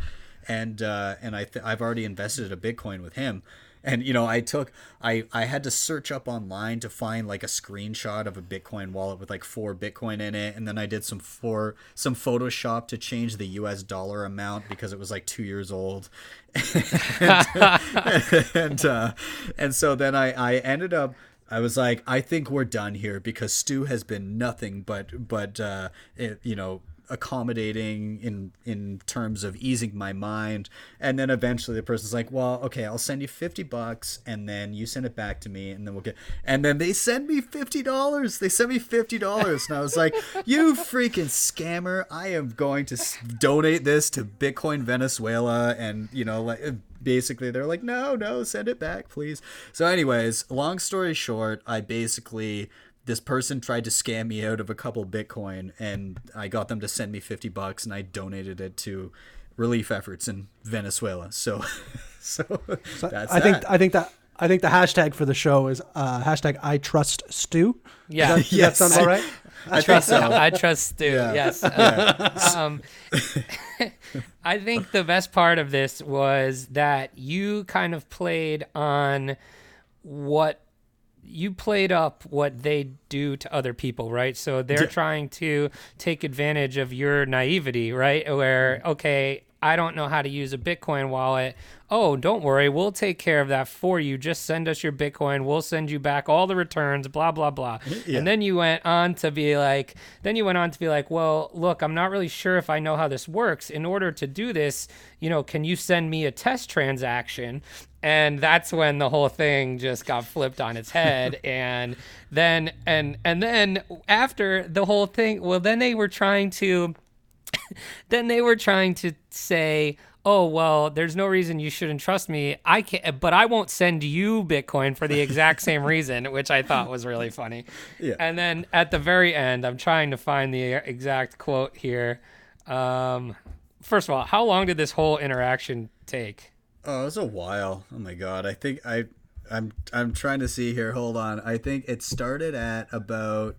and uh, and I th- I've already invested a Bitcoin with him. And you know, I took I I had to search up online to find like a screenshot of a Bitcoin wallet with like four Bitcoin in it, and then I did some for some Photoshop to change the U.S. dollar amount because it was like two years old, (laughs) and (laughs) and, uh, and so then I I ended up I was like, I think we're done here because Stu has been nothing but but uh, it, you know accommodating in in terms of easing my mind. And then eventually the person's like well okay i'll send you 50 bucks and then you send it back to me and then we'll get and then they send me $50 they sent me $50 and i was like (laughs) you freaking scammer. I am going to donate this to bitcoin venezuela. And you know like basically they're like no no send it back please. So anyways long story short i basically this person tried to scam me out of a couple Bitcoin, and I got them to send me fifty bucks, and I donated it to relief efforts in Venezuela. So, (laughs) so, so that's I that. think I think that I think the hashtag for the show is uh, hashtag I trust Stu. Yeah, does that, yes. that sound all right? I trust. So. I trust Stu. Yeah. Yes. Yeah. (laughs) Um, (laughs) I think the best part of this was that you kind of played on what you played up what they do to other people, right? So they're yeah. trying to take advantage of your naivety, right? Where, mm-hmm. okay, I don't know how to use a Bitcoin wallet. Oh, don't worry, we'll take care of that for you. Just send us your Bitcoin. We'll send you back all the returns, blah, blah, blah. Yeah. And then you went on to be like, then you went on to be like, well, look, I'm not really sure if I know how this works. In order to do this, you know, can you send me a test transaction? and that's when the whole thing just got flipped on its head (laughs) and then and and then after the whole thing well then they were trying to (laughs) then they were trying to say oh well there's no reason you shouldn't trust me i can't but i won't send you bitcoin for the exact (laughs) same reason which i thought was really funny yeah. and then at the very end i'm trying to find the exact quote here um, first of all how long did this whole interaction take Oh, it was a while. Oh my god. I think I I'm I'm trying to see here. Hold on. I think it started at about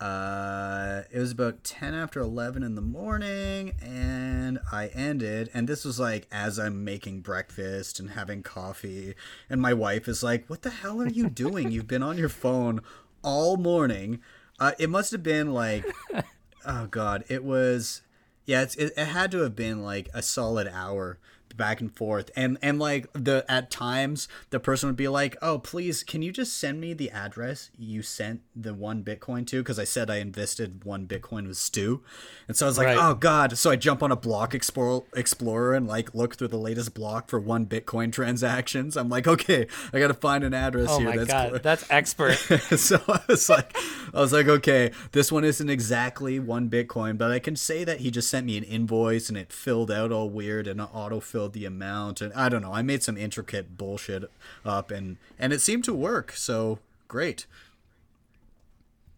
uh it was about 10 after 11 in the morning and I ended and this was like as I'm making breakfast and having coffee and my wife is like, "What the hell are you doing? You've been on your phone all morning." Uh it must have been like (laughs) oh god, it was yeah, it's, it, it had to have been like a solid hour back and forth. And and like the at times the person would be like oh please can you just send me the address you sent the one bitcoin to? Because i said i invested one bitcoin with stu and so i was like right. oh god. So i jump on a block explorer explorer and like look through the latest block for one bitcoin (laughs) transactions. I'm like okay i gotta find an address oh here. my that's god. that's expert. (laughs) So i was like i was like okay this one isn't exactly one bitcoin but i can say that he just sent me an invoice and it filled out all weird and auto filled the amount and I don't know. I made some intricate bullshit up and and it seemed to work. So great.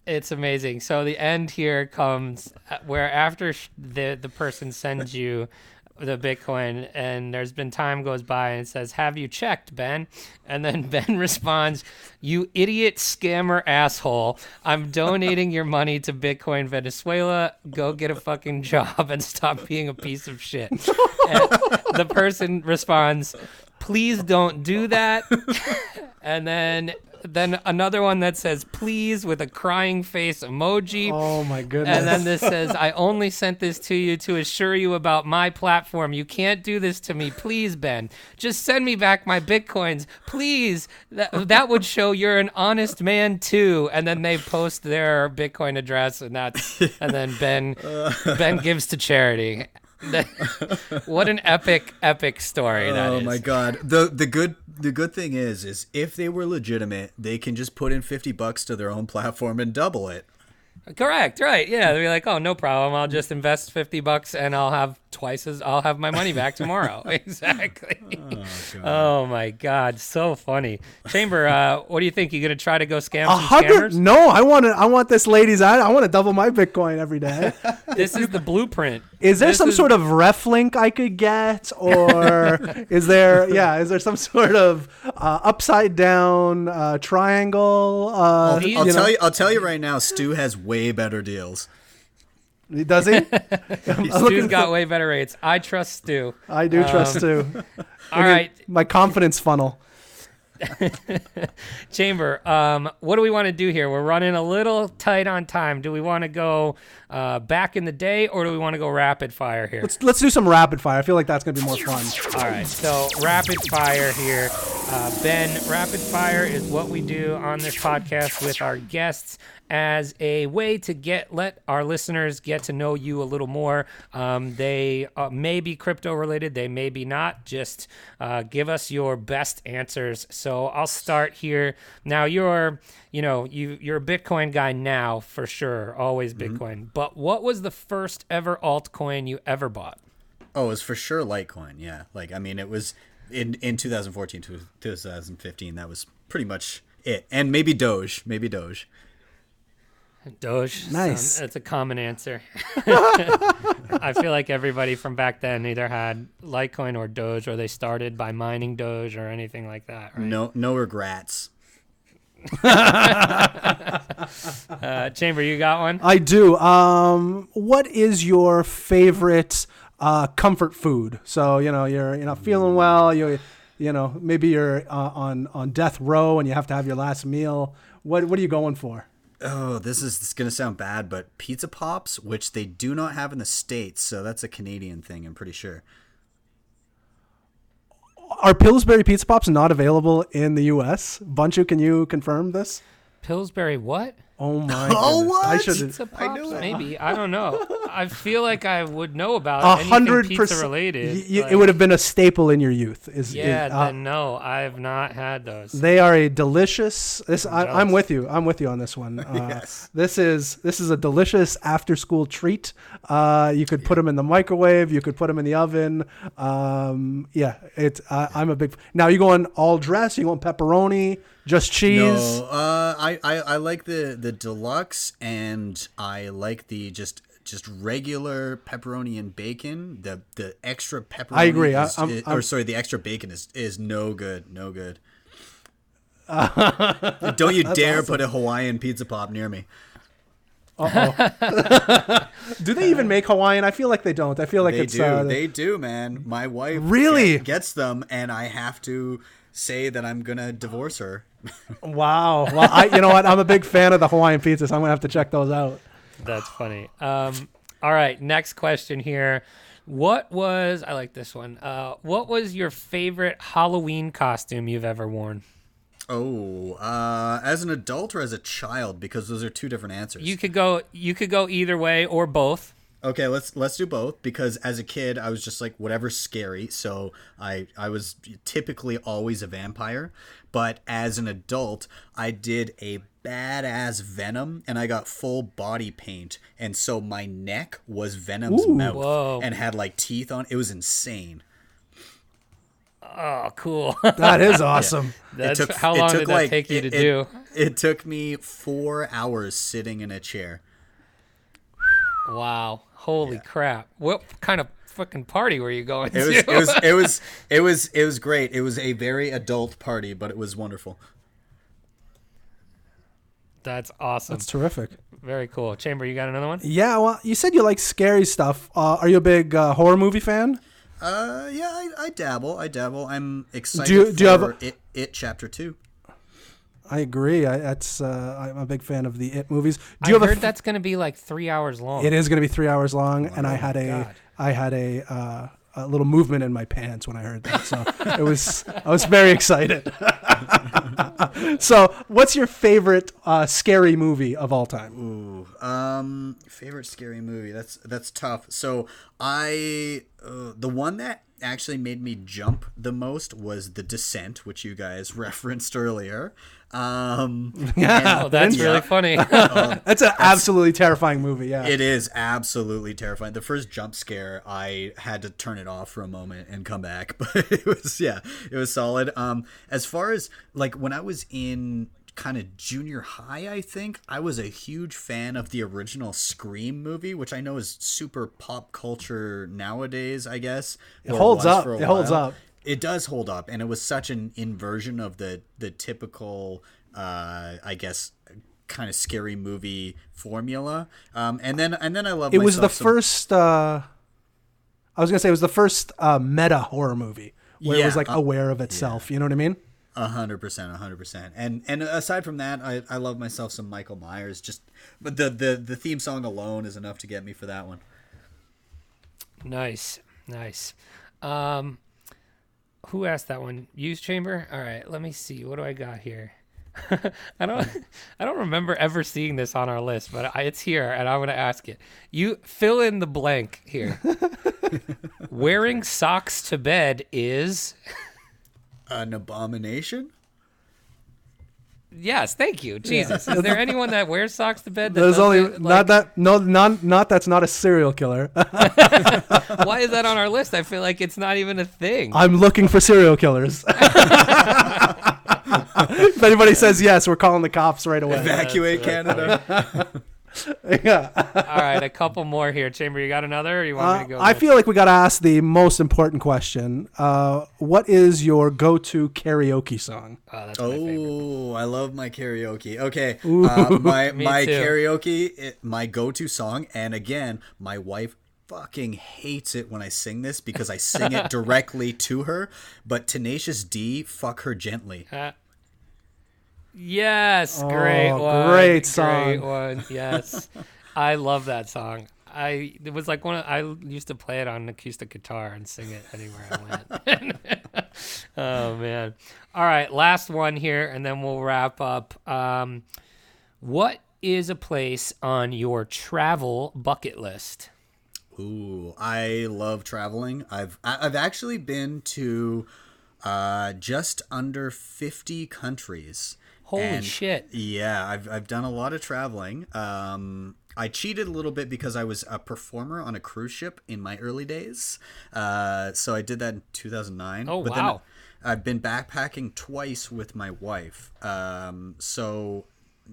It's amazing. So the end here comes uh, where after the the person sends you the Bitcoin, and there's been time goes by and it says, "Have you checked, Ben?" And then (laughs) Ben responds, "You idiot scammer asshole! I'm donating your money to Bitcoin Venezuela. Go get a fucking job and stop being a piece of shit." (laughs) and the person responds, "Please don't do that." (laughs) and then then another one that says please with a crying face emoji. Oh my goodness. And then this (laughs) says, I only sent this to you to assure you about my platform. You can't do this to me. Please, Ben. Just send me back my Bitcoins. Please. That, that would show you're an honest man, too. And then they post their Bitcoin address, and that's, and then Ben, (laughs) Ben gives to charity. What an epic, epic story oh is. my god. The the good the good thing is is if they were legitimate, they can just put in 50 bucks to their own platform and double it. Correct, right? Yeah, they're like, oh, no problem. I'll just invest fifty bucks and I'll have twice as I'll have my money back tomorrow. (laughs) exactly. Oh, my god, so funny. Chamber, uh, what do you think? You gonna try to go scam A some hundred? scammers? No, I want to. I want this lady's. I, I want to double my Bitcoin every day. (laughs) This is the blueprint. Is there This some is- sort of ref link I could get, (laughs) or is there? Yeah, is there some sort of uh, upside down uh, triangle? Uh, These- I'll you tell you I'll tell you right now, Stu has way better deals. Does he? (laughs) Stu's got for- way better rates. I trust Stu. I do trust Um, Stu. (laughs) All right, My confidence funnel. (laughs) Chamber. Um, what do we want to do here? We're running a little tight on time. Do we want to go uh, back in the day, or do we want to go rapid fire here? Let's let's do some rapid fire. I feel like that's gonna be more fun. All right, so rapid fire here. Uh, ben, rapid fire is what we do on this podcast with our guests as a way to get let our listeners get to know you a little more. Um, they uh, may be crypto related, they may be not. Just uh, give us your best answers. So I'll start here. Now you're, you know, you you're a Bitcoin guy now for sure, always Bitcoin. But what was the first ever altcoin you ever bought? Oh, it was for sure Litecoin. Yeah, like I mean, it was in in 2014 to 2015. That was pretty much it, and maybe Doge, maybe Doge. Doge. Nice. That's a common answer. (laughs) I feel like everybody from back then either had Litecoin or Doge, or they started by mining Doge or anything like that. Right? No, no regrets. (laughs) Uh, Chamber, you got one? I do. Um, what is your favorite uh, comfort food? So you know you're you're not feeling well. You you know maybe you're uh, on on death row and you have to have your last meal. What what are you going for? Oh, this is this is gonna sound bad, but pizza pops, which they do not have in the states, so that's a Canadian thing. I'm pretty sure. Are Pillsbury Pizza Pops not available in the U.S.? Bunchu, can you confirm this? Pillsbury what? Oh my! (laughs) Oh, goodness. I what? should. Pizza I pops? knew it. Maybe. I don't know. (laughs) I feel like I would know about A anything hundred pizza percent related. y- y- like- it would have been a staple in your youth. Is Yeah, is, uh, then no, I have not had those. They are a delicious. This I, I'm with you. I'm with you on this one. (laughs) Uh, Yes. This is this is a delicious after school treat. Uh, you could put them in the microwave. You could put them in the oven. Um, yeah, it's. Uh, I'm a big. Now you going all dress? You going pepperoni? Just cheese? No, uh, I, I I like the the deluxe, and I like the just just regular pepperoni and bacon. The the extra pepperoni. I agree. Is- I'm- is- I'm- or sorry, the extra bacon is is no good. No good. (laughs) Don't you dare put a Hawaiian pizza pop near me. (laughs) Do they even make Hawaiian? I feel like they don't. I feel like They it's. do. Uh, they do, man. My wife Really? get- gets them, and I have to say that I'm gonna divorce her. (laughs) wow. Well, I. You know what? I'm a big fan of the Hawaiian pizza, so I'm gonna have to check those out. That's funny. Um, all right, next question here. What was I like this one? Uh, what was your favorite Halloween costume you've ever worn? Oh, uh, as an adult or as a child? Because those are two different answers. You could go. You could go either way or both. Okay, let's let's do both because as a kid I was just like whatever's scary, so I I was typically always a vampire, but as an adult I did a badass Venom and I got full body paint and so my neck was Venom's mouth Whoa. and had like teeth on. It was insane. Oh, cool. (laughs) That is awesome. That's it took how it long took, did that take you it- to it- do? It took me 4 hours sitting in a chair. Wow. Holy crap! What kind of fucking party were you going It was, to? it was it was (laughs) it was it was great. It was a very adult party, but it was wonderful. That's awesome. That's terrific. Very cool. Chamber, you got another one? Yeah. Well, you said you like scary stuff. Uh, are you a big uh, horror movie fan? Uh, yeah, I, I dabble. I dabble. I'm excited Do you- for do you have a- it. It Chapter Two. I agree. I, that's uh, I'm a big fan of the It movies. Do I you have heard a? f- that's going to be like three hours long. it is going to be three hours long, and I had a God. I had a. Uh, a little movement in my pants when I heard that, so it was I was very excited. (laughs) so, what's your favorite uh, scary movie of all time? Ooh, um, favorite scary movie. That's that's tough. So I, uh, the one that actually made me jump the most was The Descent, which you guys (laughs) referenced earlier. Um, oh, that's Yeah. really (laughs) funny. (laughs) That's an absolutely terrifying movie. Yeah, It is absolutely terrifying. The first jump scare, I had to turn it off for a moment and come back, but it was yeah, it was solid. Um, as far as like when I was in kind of junior high, I think I was a huge fan of the original Scream movie, which I know is super pop culture nowadays. I guess It holds up. It holds up. It does hold up, and it was such an inversion of the the typical, uh, I guess, kind of scary movie formula. Um, and then and then I love it was the first. Uh, I was gonna say it was the first uh, meta horror movie where it was like uh, aware of itself. You know what I mean? A hundred percent, a hundred percent. And and aside from that, I, I love myself some Michael Myers. Just but the, the the theme song alone is enough to get me for that one. nice, nice. Um, who asked that one? Use chamber. All right, let me see. What do I got here? (laughs) I don't. (laughs) I don't remember ever seeing this on our list, but I, it's here, and I'm going to ask it. You fill in the blank here. (laughs) Wearing socks to bed is An abomination. yes. Thank you, Jesus. Is there anyone that wears socks to bed? That There's only doesn't, not like- that no not not that's not a serial killer. (laughs) Why is that on our list? I feel like it's not even a thing. I'm looking for serial killers. (laughs) if anybody says yes, we're calling the cops right away. Evacuate Canada. (laughs) (laughs) yeah. All right, a couple more here. Chamber, you got another? Or you want me Uh, to go? I next? feel like we got to ask the most important question. Uh, what is your go-to karaoke song? Oh, that's my. Oh, I love my karaoke. Okay, uh, my (laughs) Me my too. karaoke, it, my go-to song, and again, my wife fucking hates it when I sing this because I sing it (laughs) directly to her. But Tenacious D, fuck her gently. Yes, great Oh, one. great song. Great one. Yes, (laughs) I love that song. I it was like one. Of, I used to play it on acoustic guitar and sing it anywhere I went. (laughs) oh man! All right, last one here, and then we'll wrap up. Um, what is a place on your travel bucket list? Ooh, I love traveling. I've I've actually been to uh, just under fifty countries. Holy And- shit! Yeah, I've I've done a lot of traveling. Um, I cheated a little bit because I was a performer on a cruise ship in my early days. Uh, so I did that in 2009. Oh, but wow. Then I've been backpacking twice with my wife. Um, so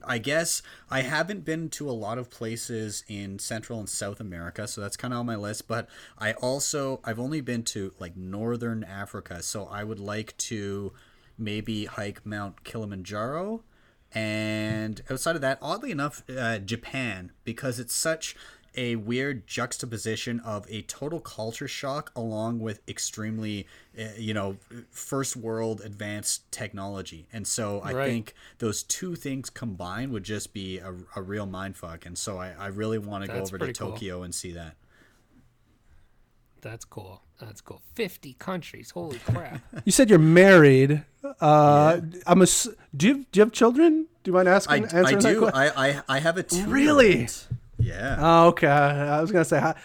I guess I haven't been to a lot of places in Central and South America, so that's kind of on my list. But I also I've only been to like Northern Africa, so I would like to maybe hike Mount Kilimanjaro. And outside of that, oddly enough, uh, Japan, because it's such a weird juxtaposition of a total culture shock along with extremely, uh, you know, first world advanced technology. And so I Right. think those two things combined would just be a, a real mindfuck. And so I, I really want to go over to pretty cool. Tokyo and see that. That's cool. That's cool. Fifty countries. Holy crap! (laughs) You said you're married. Uh, I'm a. Do you do you have children? Do you mind asking? I answering that do. que- I, I, I have a two. Really? Yeah. Oh, okay. I was gonna say how-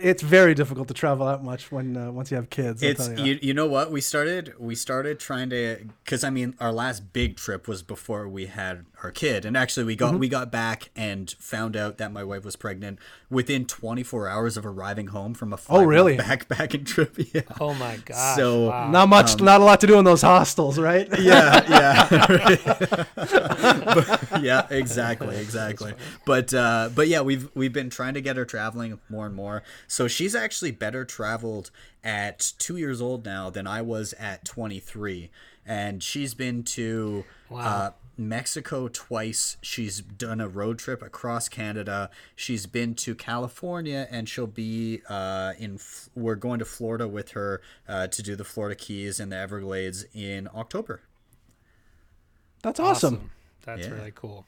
it's very difficult to travel that much when uh, once you have kids. I'll it's tell ya. you, you know what we started we started trying to because i mean our last big trip was before we had our kid and actually we Mm-hmm. got we got back and found out that my wife was pregnant within 24 hours of arriving home from a Oh, really? (laughs) backpacking trip (laughs) yeah Oh my god! So- wow. not much, not a lot to do in those hostels, right? (laughs) yeah yeah But- yeah exactly exactly but uh but yeah we've we've been trying to get her traveling more and more so she's actually better traveled at two years old now than i was at 23 and she's been to uh Mexico twice. She's done a road trip across Canada. She's been to California, and she'll be uh, in. F- We're going to Florida with her uh, to do the Florida Keys and the Everglades in October. That's awesome. That's Yeah. really cool.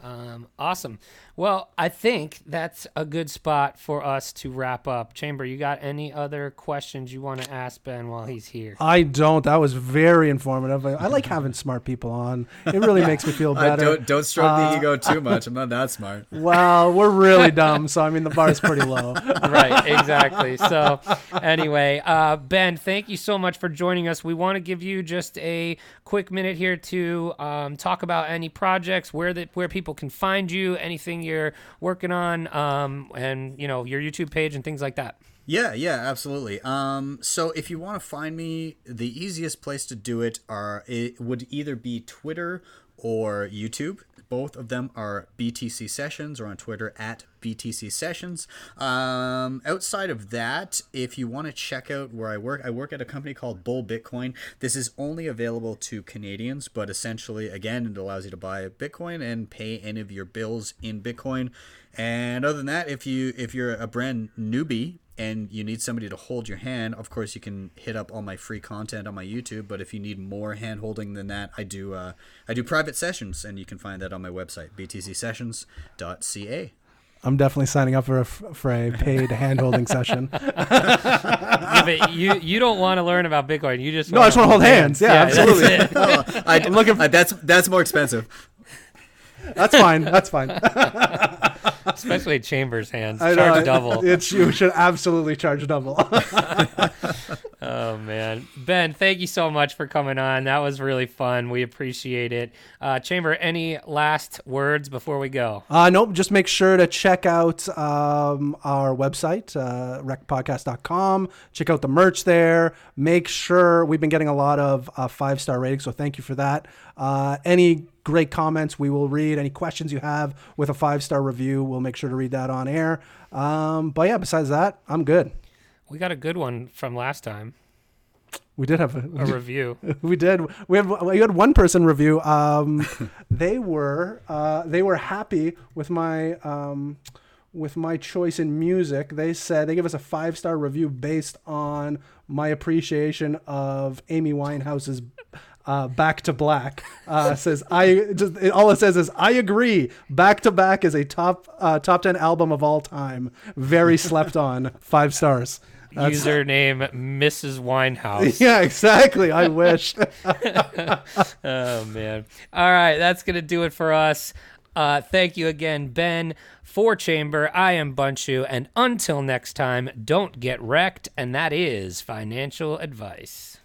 Um, awesome. Well, I think that's a good spot for us to wrap up. Chamber, you got any other questions you want to ask Ben while he's here? I don't. That was very informative. I, I like (laughs) having smart people on. It really makes me feel (laughs) I better. don't don't stroke Uh, the ego (laughs) too much. I'm not that smart. Well, we're really dumb, so I mean the bar is pretty low. right, exactly. So, anyway, uh, Ben, thank you so much for joining us. We want to give you just a quick minute here to um, talk about any projects, where that where people can find you, anything you're working on, um, and you know your YouTube page and things like that. Yeah, yeah, absolutely. Um, so if you want to find me, the easiest place to do it are it would either be Twitter or YouTube. Both of them are BTC Sessions or on Twitter at BTC Sessions. Um, outside of that, if you want to check out where I work, I work at a company called Bull Bitcoin. This is only available to Canadians, but essentially, again, it allows you to buy Bitcoin and pay any of your bills in Bitcoin. And other than that, if you if you're a brand newbie and you need somebody to hold your hand, of course you can hit up all my free content on my YouTube. But if you need more hand holding than that, I do uh, I do private sessions, and you can find that on my website btcsessions.ca. I'm definitely signing up for a for a paid hand-holding (laughs) session. Yeah, but you you don't want to learn about Bitcoin. You just No, I just want to hold hands. Yeah, that's absolutely. it. (laughs) Oh, I, I'm (laughs) looking for- uh, that's that's more expensive. That's fine. That's fine. Especially Chambers hands. I Charge know, double. It's you should absolutely charge double. (laughs) Man, Ben, thank you so much for coming on. That was really fun. We appreciate it. Uh, Chamber, any last words before we go? Uh, nope. Just make sure to check out um, our website, uh, recpodcast.com. Check out the merch there. Make sure we've been getting a lot of uh, five star ratings, so thank you for that. Uh, any great comments we will read. Any questions you have with a five star review, we'll make sure to read that on air. Um, but yeah, besides that, I'm good. We got a good one from last time. We did have a, A (laughs) review. we did. We had we had one person review. Um, (laughs) they were uh, they were happy with my um, with my choice in music. They said they gave us a five star review based on my appreciation of Amy Winehouse's. Uh, Back to Black uh, (laughs) says I just all it says is I agree. Back to Black is a top uh, top ten album of all time. Very slept on. Five stars. That's- Username Mrs. Winehouse. Yeah, exactly. I wish. (laughs) (laughs) Oh man. All right, that's gonna do it for us. Uh, thank you again, Ben, for Chamber. I am Bunchu, and until next time, don't get wrecked, and that is financial advice.